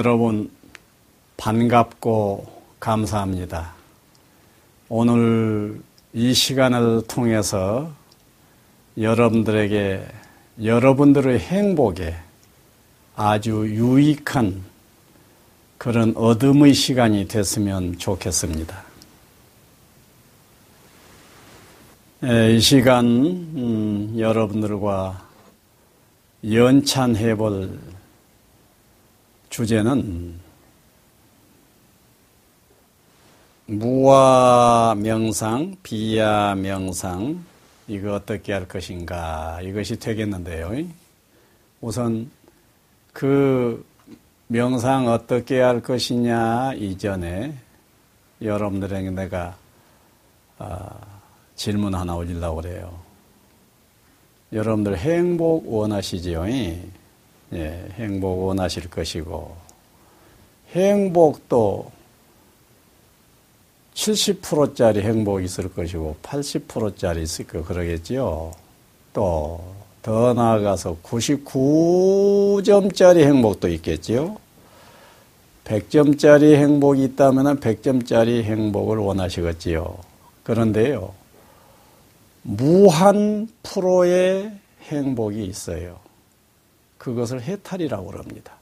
여러분 반갑고 감사합니다. 오늘 이 시간을 통해서 여러분들에게 여러분들의 행복에 아주 유익한 그런 어둠의 시간이 됐으면 좋겠습니다. 이 시간 음, 여러분들과 연찬해 볼 주제는 무와 명상, 비야 명상, 이거 어떻게 할 것인가, 이것이 되겠는데요. 우선 그 명상 어떻게 할 것이냐 이전에 여러분들에게 내가 아, 질문 하나 올리려고 그래요. 여러분들 행복 원하시지요? 예, 행복 원하실 것이고, 행복도 70%짜리 행복이 있을 것이고, 80%짜리 있을 거 그러겠지요. 또, 더 나아가서 99점짜리 행복도 있겠지요. 100점짜리 행복이 있다면 100점짜리 행복을 원하시겠지요. 그런데요, 무한 프로의 행복이 있어요. 그것을 해탈이라고 합니다.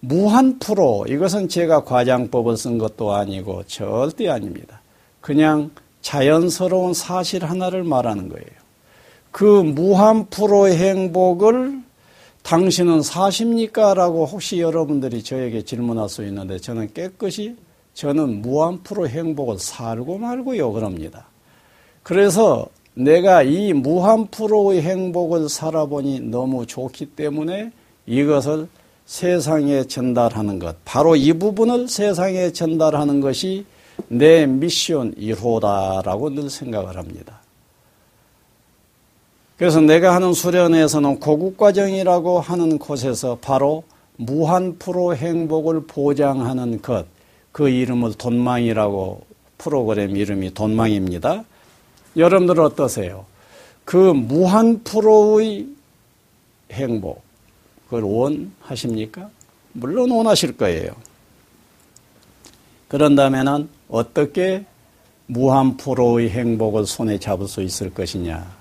무한 프로, 이것은 제가 과장법을 쓴 것도 아니고 절대 아닙니다. 그냥 자연스러운 사실 하나를 말하는 거예요. 그 무한 프로의 행복을 당신은 사십니까? 라고 혹시 여러분들이 저에게 질문할 수 있는데 저는 깨끗이 저는 무한 프로 행복을 살고 말고요. 그럽니다. 그래서 내가 이 무한 프로의 행복을 살아보니 너무 좋기 때문에 이것을 세상에 전달하는 것, 바로 이 부분을 세상에 전달하는 것이 내 미션 1호다라고 늘 생각을 합니다. 그래서 내가 하는 수련에서는 고국과정이라고 하는 곳에서 바로 무한 프로 행복을 보장하는 것, 그 이름을 돈망이라고 프로그램 이름이 돈망입니다. 여러분들 어떠세요? 그 무한 프로의 행복, 그걸 원하십니까? 물론 원하실 거예요. 그런다면 어떻게 무한 프로의 행복을 손에 잡을 수 있을 것이냐?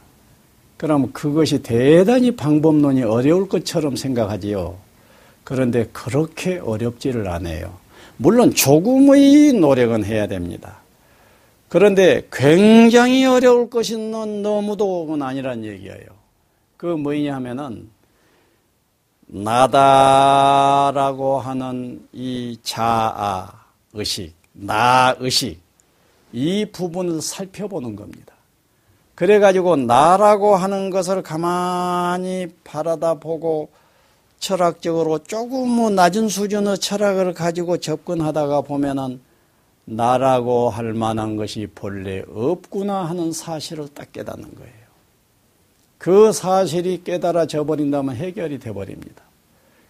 그럼 그것이 대단히 방법론이 어려울 것처럼 생각하지요. 그런데 그렇게 어렵지를 않아요. 물론 조금의 노력은 해야 됩니다. 그런데 굉장히 어려울 것은 너무도 아니란 얘기예요. 그 뭐냐 하면은 나다라고 하는 이 자아 의식, 나 의식 이 부분을 살펴보는 겁니다. 그래 가지고 나라고 하는 것을 가만히 바라다 보고 철학적으로 조금 낮은 수준의 철학을 가지고 접근하다가 보면은 나라고 할 만한 것이 본래 없구나 하는 사실을 딱 깨닫는 거예요. 그 사실이 깨달아져 버린다면 해결이 돼 버립니다.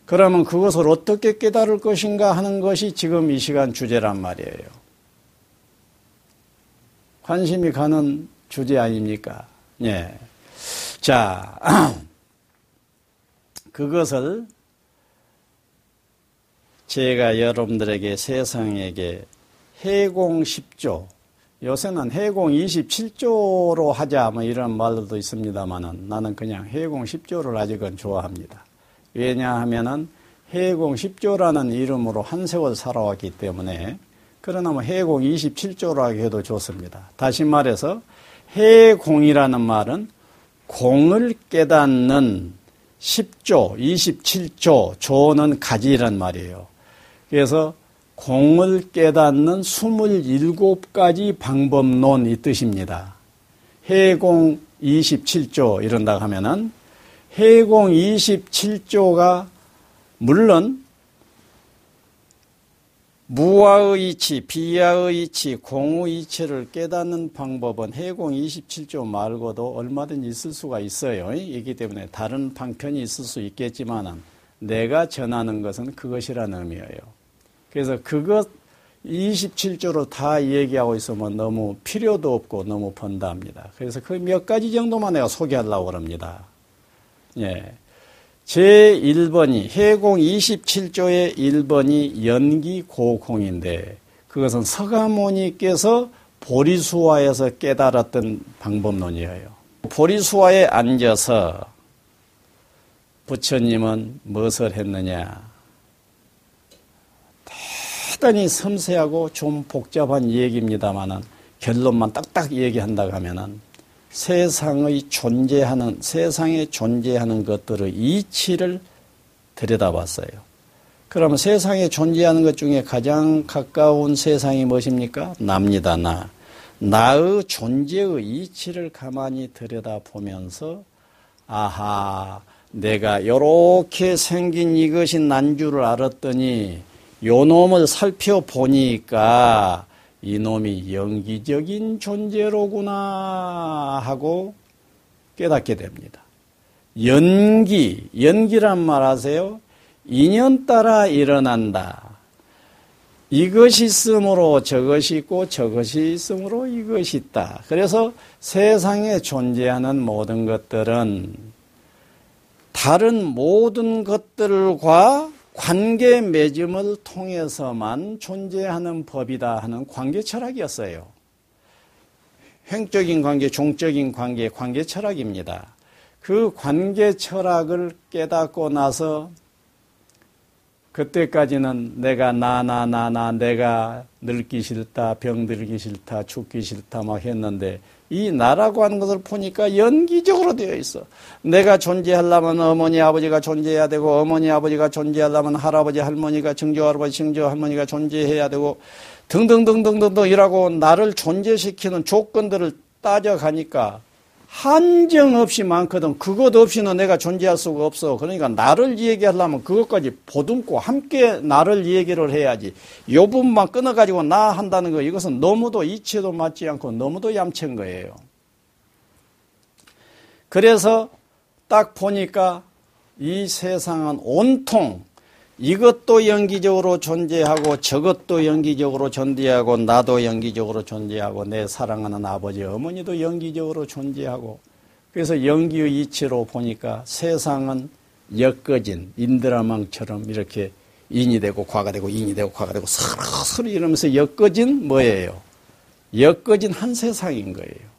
그러면 그것을 어떻게 깨달을 것인가 하는 것이 지금 이 시간 주제란 말이에요. 관심이 가는 주제 아닙니까? 예. 자, 그것을 제가 여러분들에게 세상에게 해공 10조, 요새는 해공 27조로 하자 뭐 이런 말도 있습니다만은 나는 그냥 해공 10조를 아직은 좋아합니다. 왜냐하면은 해공 10조라는 이름으로 한 세월 살아왔기 때문에 그러나 뭐 해공 27조라고 해도 좋습니다. 다시 말해서 해공이라는 말은 공을 깨닫는 10조, 27조, 조는 가지란 말이에요. 그래서 공을 깨닫는 27가지 방법론 이 뜻입니다. 해공 27조 이런다 하면은 해공 27조가 물론 무아의 이치, 비야의 이치, 공의 이치를 깨닫는 방법은 해공 27조 말고도 얼마든지 있을 수가 있어요. 이기 때문에 다른 방편이 있을 수 있겠지만 내가 전하는 것은 그것이라는 의미예요. 그래서 그것 27조로 다 얘기하고 있으면 너무 필요도 없고 너무 번다합니다. 그래서 그 몇 가지 정도만 내가 소개하려고 합니다. 예. 제1번이 해공 27조의 1번이 연기 고공인데 그것은 서가모니께서 보리수화에서 깨달았던 방법론이에요. 보리수화에 앉아서 부처님은 무엇을 했느냐? 대단히 섬세하고 좀 복잡한 얘기입니다만은 결론만 딱딱 얘기한다고 하면은 세상의 존재하는 세상에 존재하는 것들의 이치를 들여다봤어요. 그러면 세상에 존재하는 것 중에 가장 가까운 세상이 무엇입니까? 납니다, 나. 나의 존재의 이치를 가만히 들여다보면서 아하, 내가 이렇게 생긴 이것이 난 줄을 알았더니 요 놈을 살펴보니까 이 놈이 영기적인 존재로구나 하고 깨닫게 됩니다. 연기, 연기란 말 아세요? 인연 따라 일어난다. 이것이 있으므로 저것이 있고 저것이 있으므로 이것이 있다. 그래서 세상에 존재하는 모든 것들은 다른 모든 것들과 관계 맺음을 통해서만 존재하는 법이다 하는 관계 철학이었어요. 횡적인 관계, 종적인 관계, 관계 철학입니다. 그 관계 철학을 깨닫고 나서 그때까지는 내가 나, 나, 나, 나, 내가 늙기 싫다, 병들기 싫다, 죽기 싫다 막 했는데 이 나라고 하는 것을 보니까 연기적으로 되어 있어. 내가 존재하려면 어머니, 아버지가 존재해야 되고 어머니, 아버지가 존재하려면 할아버지, 할머니가 증조 할아버지, 증조 할머니가 존재해야 되고 등등등등등등 이라고 나를 존재시키는 조건들을 따져가니까 한정 없이 많거든. 그것 없이는 내가 존재할 수가 없어. 그러니까 나를 얘기하려면 그것까지 보듬고 함께 나를 얘기를 해야지. 요 부분만 끊어가지고 나 한다는 거 이것은 너무도 이치도 맞지 않고 너무도 얌체인 거예요. 그래서 딱 보니까 이 세상은 온통 이것도 연기적으로 존재하고 저것도 연기적으로 존재하고 나도 연기적으로 존재하고 내 사랑하는 아버지 어머니도 연기적으로 존재하고 그래서 연기의 이치로 보니까 세상은 엮어진 인드라망처럼 이렇게 인이 되고 과가 되고 인이 되고 과가 되고 서로 서로 이러면서 엮어진 뭐예요? 엮어진 한 세상인 거예요.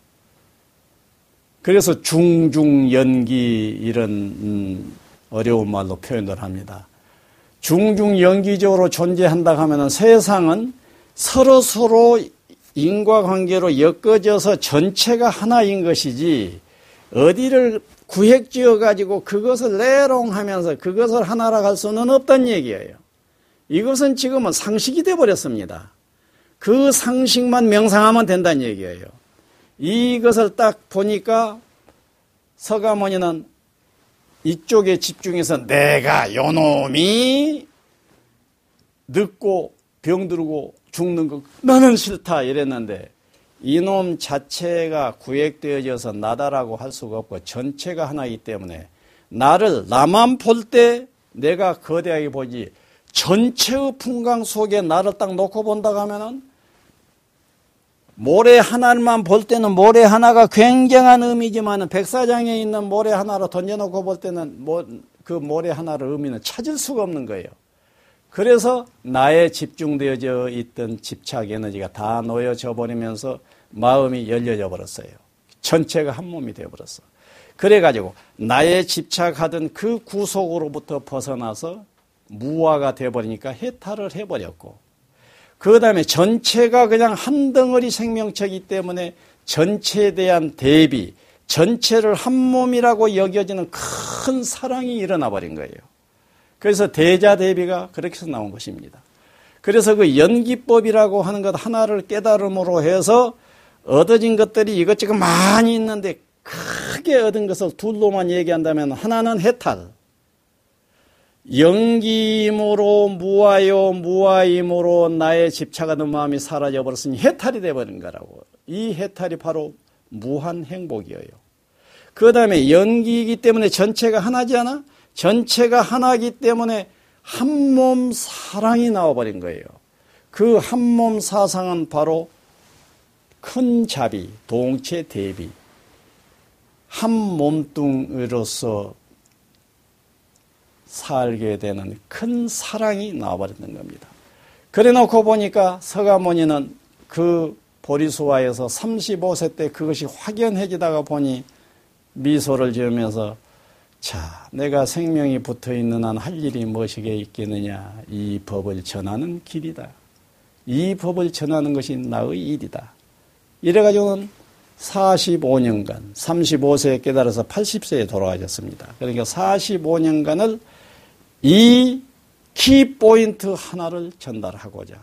그래서 중중연기 이런 음, 어려운 말로 표현을 합니다. 중중 연기적으로 존재한다 하면 세상은 서로 서로 인과관계로 엮어져서 전체가 하나인 것이지 어디를 구획지어 가지고 그것을 내롱하면서 그것을 하나라 할 수는 없다는 얘기예요. 이것은 지금은 상식이 돼 버렸습니다. 그 상식만 명상하면 된다는 얘기예요. 이것을 딱 보니까 서가모니는 이쪽에 집중해서 내가 요놈이 늙고 병들고 죽는 거 나는 싫다 이랬는데 이놈 자체가 구획되어져서 나다라고 할 수가 없고 전체가 하나이기 때문에 나를 나만 볼 때 내가 거대하게 보지 전체의 풍광 속에 나를 딱 놓고 본다고 하면은 모래 하나만 볼 때는 모래 하나가 굉장한 의미지만 백사장에 있는 모래 하나로 던져놓고 볼 때는 그 모래 하나를 의미는 찾을 수가 없는 거예요. 그래서 나에 집중되어져 있던 집착 에너지가 다 놓여져 버리면서 마음이 열려져 버렸어요. 전체가 한 몸이 되어 버렸어. 그래가지고 나에 집착하던 그 구속으로부터 벗어나서 무화가 되어버리니까 해탈을 해버렸고 그 다음에 전체가 그냥 한 덩어리 생명체이기 때문에 전체에 대한 대비, 전체를 한 몸이라고 여겨지는 큰 사랑이 일어나 버린 거예요. 그래서 대자 대비가 그렇게 해서 나온 것입니다. 그래서 그 연기법이라고 하는 것 하나를 깨달음으로 해서 얻어진 것들이 이것저것 많이 있는데 크게 얻은 것을 둘로만 얘기한다면 하나는 해탈, 영기임으로 무아요 무아임으로 나의 집착하는 마음이 사라져 버렸으니 해탈이 되어버린 거라고. 이 해탈이 바로 무한 행복이에요. 그 다음에 연기이기 때문에 전체가 하나지 않아? 전체가 하나이기 때문에 한 몸 사랑이 나와 버린 거예요. 그 한 몸 사상은 바로 큰 자비, 동체 대비, 한 몸뚱으로서 살게 되는 큰 사랑이 나와버리는 겁니다. 그래 놓고 보니까 서가모니는 그 보리수화에서 35세 때 그것이 확연해지다가 보니 미소를 지으면서 자, 내가 생명이 붙어 있는 한 할 일이 무엇이게 있겠느냐? 이 법을 전하는 길이다. 이 법을 전하는 것이 나의 일이다. 이래가지고는 45년간, 35세에 깨달아서 80세에 돌아가셨습니다. 그러니까 45년간을 이 키포인트 하나를 전달하고자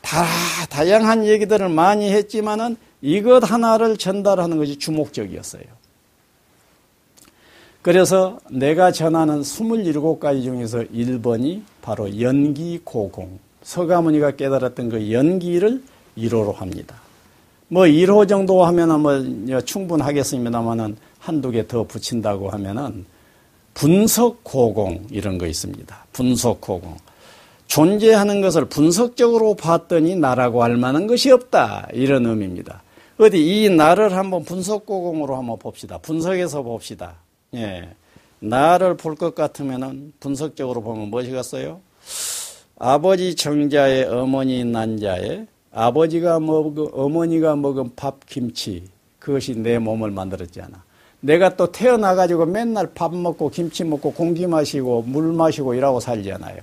다 다양한 얘기들을 많이 했지만은 이것 하나를 전달하는 것이 주목적이었어요. 그래서 내가 전하는 27가지 중에서 1번이 바로 연기 고공. 서가모니가 깨달았던 그 연기를 1호로 합니다. 뭐 1호 정도 하면은 뭐 충분하겠습니다만은 한두 개 더 붙인다고 하면은 분석 고공 이런 거 있습니다. 분석 고공. 존재하는 것을 분석적으로 봤더니 나라고 할 만한 것이 없다. 이런 의미입니다. 어디 이 나를 한번 분석 고공으로 한번 봅시다. 분석해서 봅시다. 예. 나를 볼 것 같으면은 분석적으로 보면 무엇이겠어요? 아버지 정자의 어머니 난자의 아버지가 먹은 어머니가 먹은 밥 김치 그것이 내 몸을 만들었잖아. 내가 또 태어나 가지고 맨날 밥 먹고 김치 먹고 공기 마시고 물 마시고 이라고 살잖아요.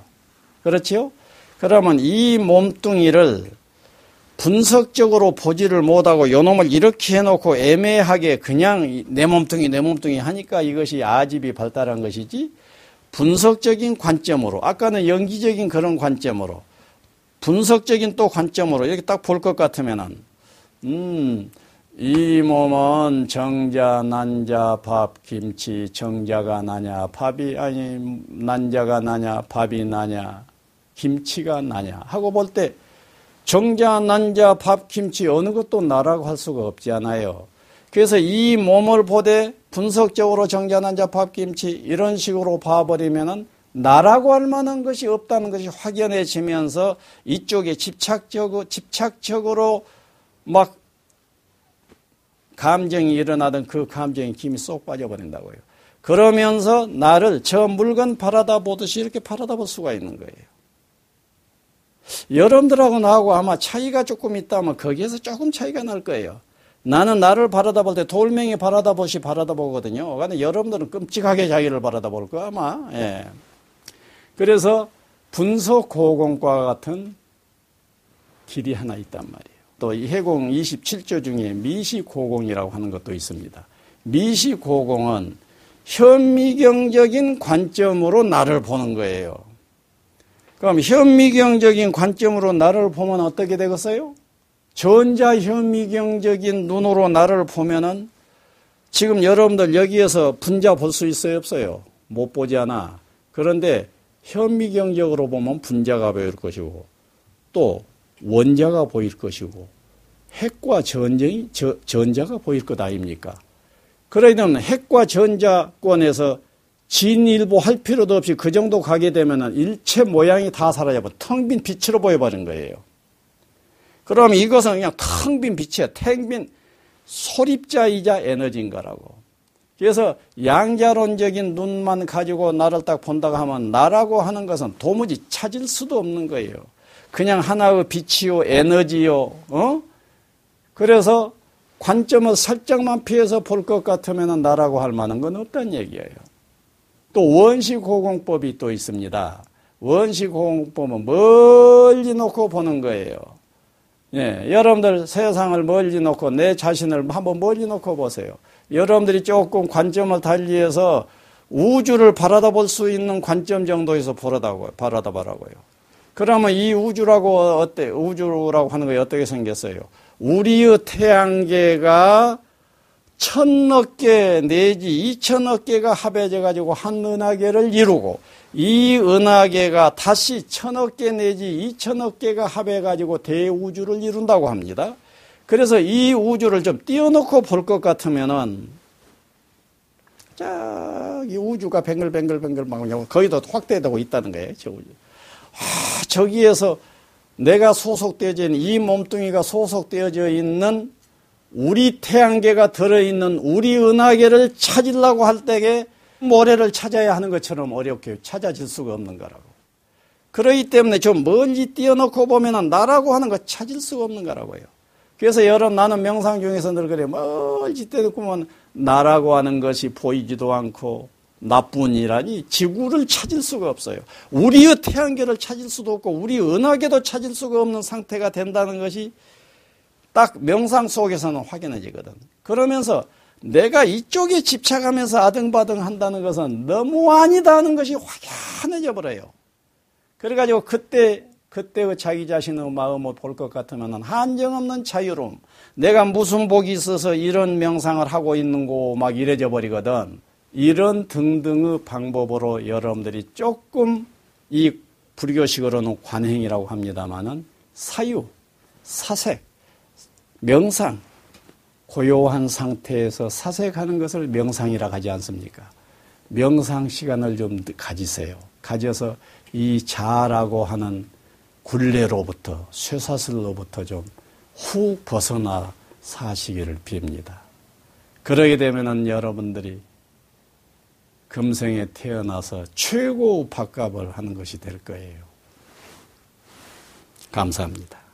그렇지요? 그러면 이 몸뚱이를 분석적으로 보지를 못하고 요놈을 이렇게 해놓고 애매하게 그냥 내 몸뚱이 내 몸뚱이 하니까 이것이 아집이 발달한 것이지 분석적인 관점으로 아까는 연기적인 그런 관점으로 분석적인 또 관점으로 이렇게 딱 볼 것 같으면은 음, 이 몸은 정자, 난자, 밥, 김치, 정자가 나냐, 밥이 아니 난자가 나냐, 밥이 나냐, 김치가 나냐 하고 볼 때 정자, 난자, 밥, 김치 어느 것도 나라고 할 수가 없지 않아요. 그래서 이 몸을 보되 분석적으로 정자, 난자, 밥, 김치 이런 식으로 봐버리면은 나라고 할 만한 것이 없다는 것이 확연해지면서 이쪽에 집착적으로, 집착적으로 막 감정이 일어나던 그 감정이 김이 쏙 빠져버린다고요. 그러면서 나를 저 물건 바라다 보듯이 이렇게 바라다 볼 수가 있는 거예요. 여러분들하고 나하고 아마 차이가 조금 있다면 거기에서 조금 차이가 날 거예요. 나는 나를 바라다 볼 때 돌멩이 바라다 보시 바라다 보거든요. 근데 여러분들은 끔찍하게 자기를 바라다 볼거 아마. 예. 그래서 분석 고공과 같은 길이 하나 있단 말이에요. 또이 해공 27조 중에 미시고공이라고 하는 것도 있습니다. 미시고공은 현미경적인 관점으로 나를 보는 거예요. 그럼 현미경적인 관점으로 나를 보면 어떻게 되겠어요? 전자 현미경적인 눈으로 나를 보면은 지금 여러분들 여기에서 분자 볼 수 있어요, 없어요? 못 보지 않아. 그런데 현미경적으로 보면 분자가 보일 것이고 또 원자가 보일 것이고 핵과 전쟁이, 저, 전자가 보일 것 아닙니까? 그러면 핵과 전자권에서 진일보 할 필요도 없이 그 정도 가게 되면 일체 모양이 다 사라져버 텅빈 빛으로 보여버린 거예요. 그럼 이것은 그냥 텅 빈 빛이야. 텅빈 소립자이자 에너지인 거라고. 그래서 양자론적인 눈만 가지고 나를 딱 본다고 하면 나라고 하는 것은 도무지 찾을 수도 없는 거예요. 그냥 하나의 빛이요, 에너지요, 어? 그래서 관점을 살짝만 피해서 볼 것 같으면 나라고 할 만한 건 없다는 얘기예요. 또 원시고공법이 또 있습니다. 원시고공법은 멀리 놓고 보는 거예요. 예, 여러분들 세상을 멀리 놓고 내 자신을 한번 멀리 놓고 보세요. 여러분들이 조금 관점을 달리해서 우주를 바라다 볼 수 있는 관점 정도에서 바라다 보라고요. 그러면 이 우주라고 어때? 우주라고 하는 게 어떻게 생겼어요? 우리의 태양계가 천억 개 내지 이천억 개가 합해져 가지고 한 은하계를 이루고 이 은하계가 다시 천억 개 내지 이천억 개가 합해 가지고 대우주를 이룬다고 합니다. 그래서 이 우주를 좀 띄워놓고 볼 것 같으면은 저기 우주가 뱅글뱅글뱅글 막 거기도 확대되고 있다는 거예요. 저 우주. 아, 저기에서 내가 소속되어진 이 몸뚱이가 소속되어져 있는 우리 태양계가 들어있는 우리 은하계를 찾으려고 할 때에 모래를 찾아야 하는 것처럼 어렵게 찾아질 수가 없는 거라고. 그러기 때문에 좀 먼지 띄워놓고 보면은 나라고 하는 거 찾을 수가 없는 거라고요. 그래서 여러분 나는 명상 중에서 늘 그래 멀지 떼놓고 보면 나라고 하는 것이 보이지도 않고 나뿐이라니 지구를 찾을 수가 없어요. 우리의 태양계를 찾을 수도 없고 우리 은하계도 찾을 수가 없는 상태가 된다는 것이 딱 명상 속에서는 확인해지거든. 그러면서 내가 이쪽에 집착하면서 아등바등 한다는 것은 너무 아니다는 것이 확연해져 버려요. 그래가지고 그때 그때 자기 자신의 마음을 볼 것 같으면 한정없는 자유로움. 내가 무슨 복이 있어서 이런 명상을 하고 있는고 막 이래져 버리거든. 이런 등등의 방법으로 여러분들이 조금 이 불교식으로는 관행이라고 합니다만은 사유, 사색, 명상, 고요한 상태에서 사색하는 것을 명상이라 하지 않습니까? 명상 시간을 좀 가지세요. 가져서 이 자라고 하는 굴레로부터 쇠사슬로부터 좀 훅 벗어나 사시기를 빕니다. 그러게 되면은 여러분들이 금생에 태어나서 최고 밥값을 하는 것이 될 거예요. 감사합니다.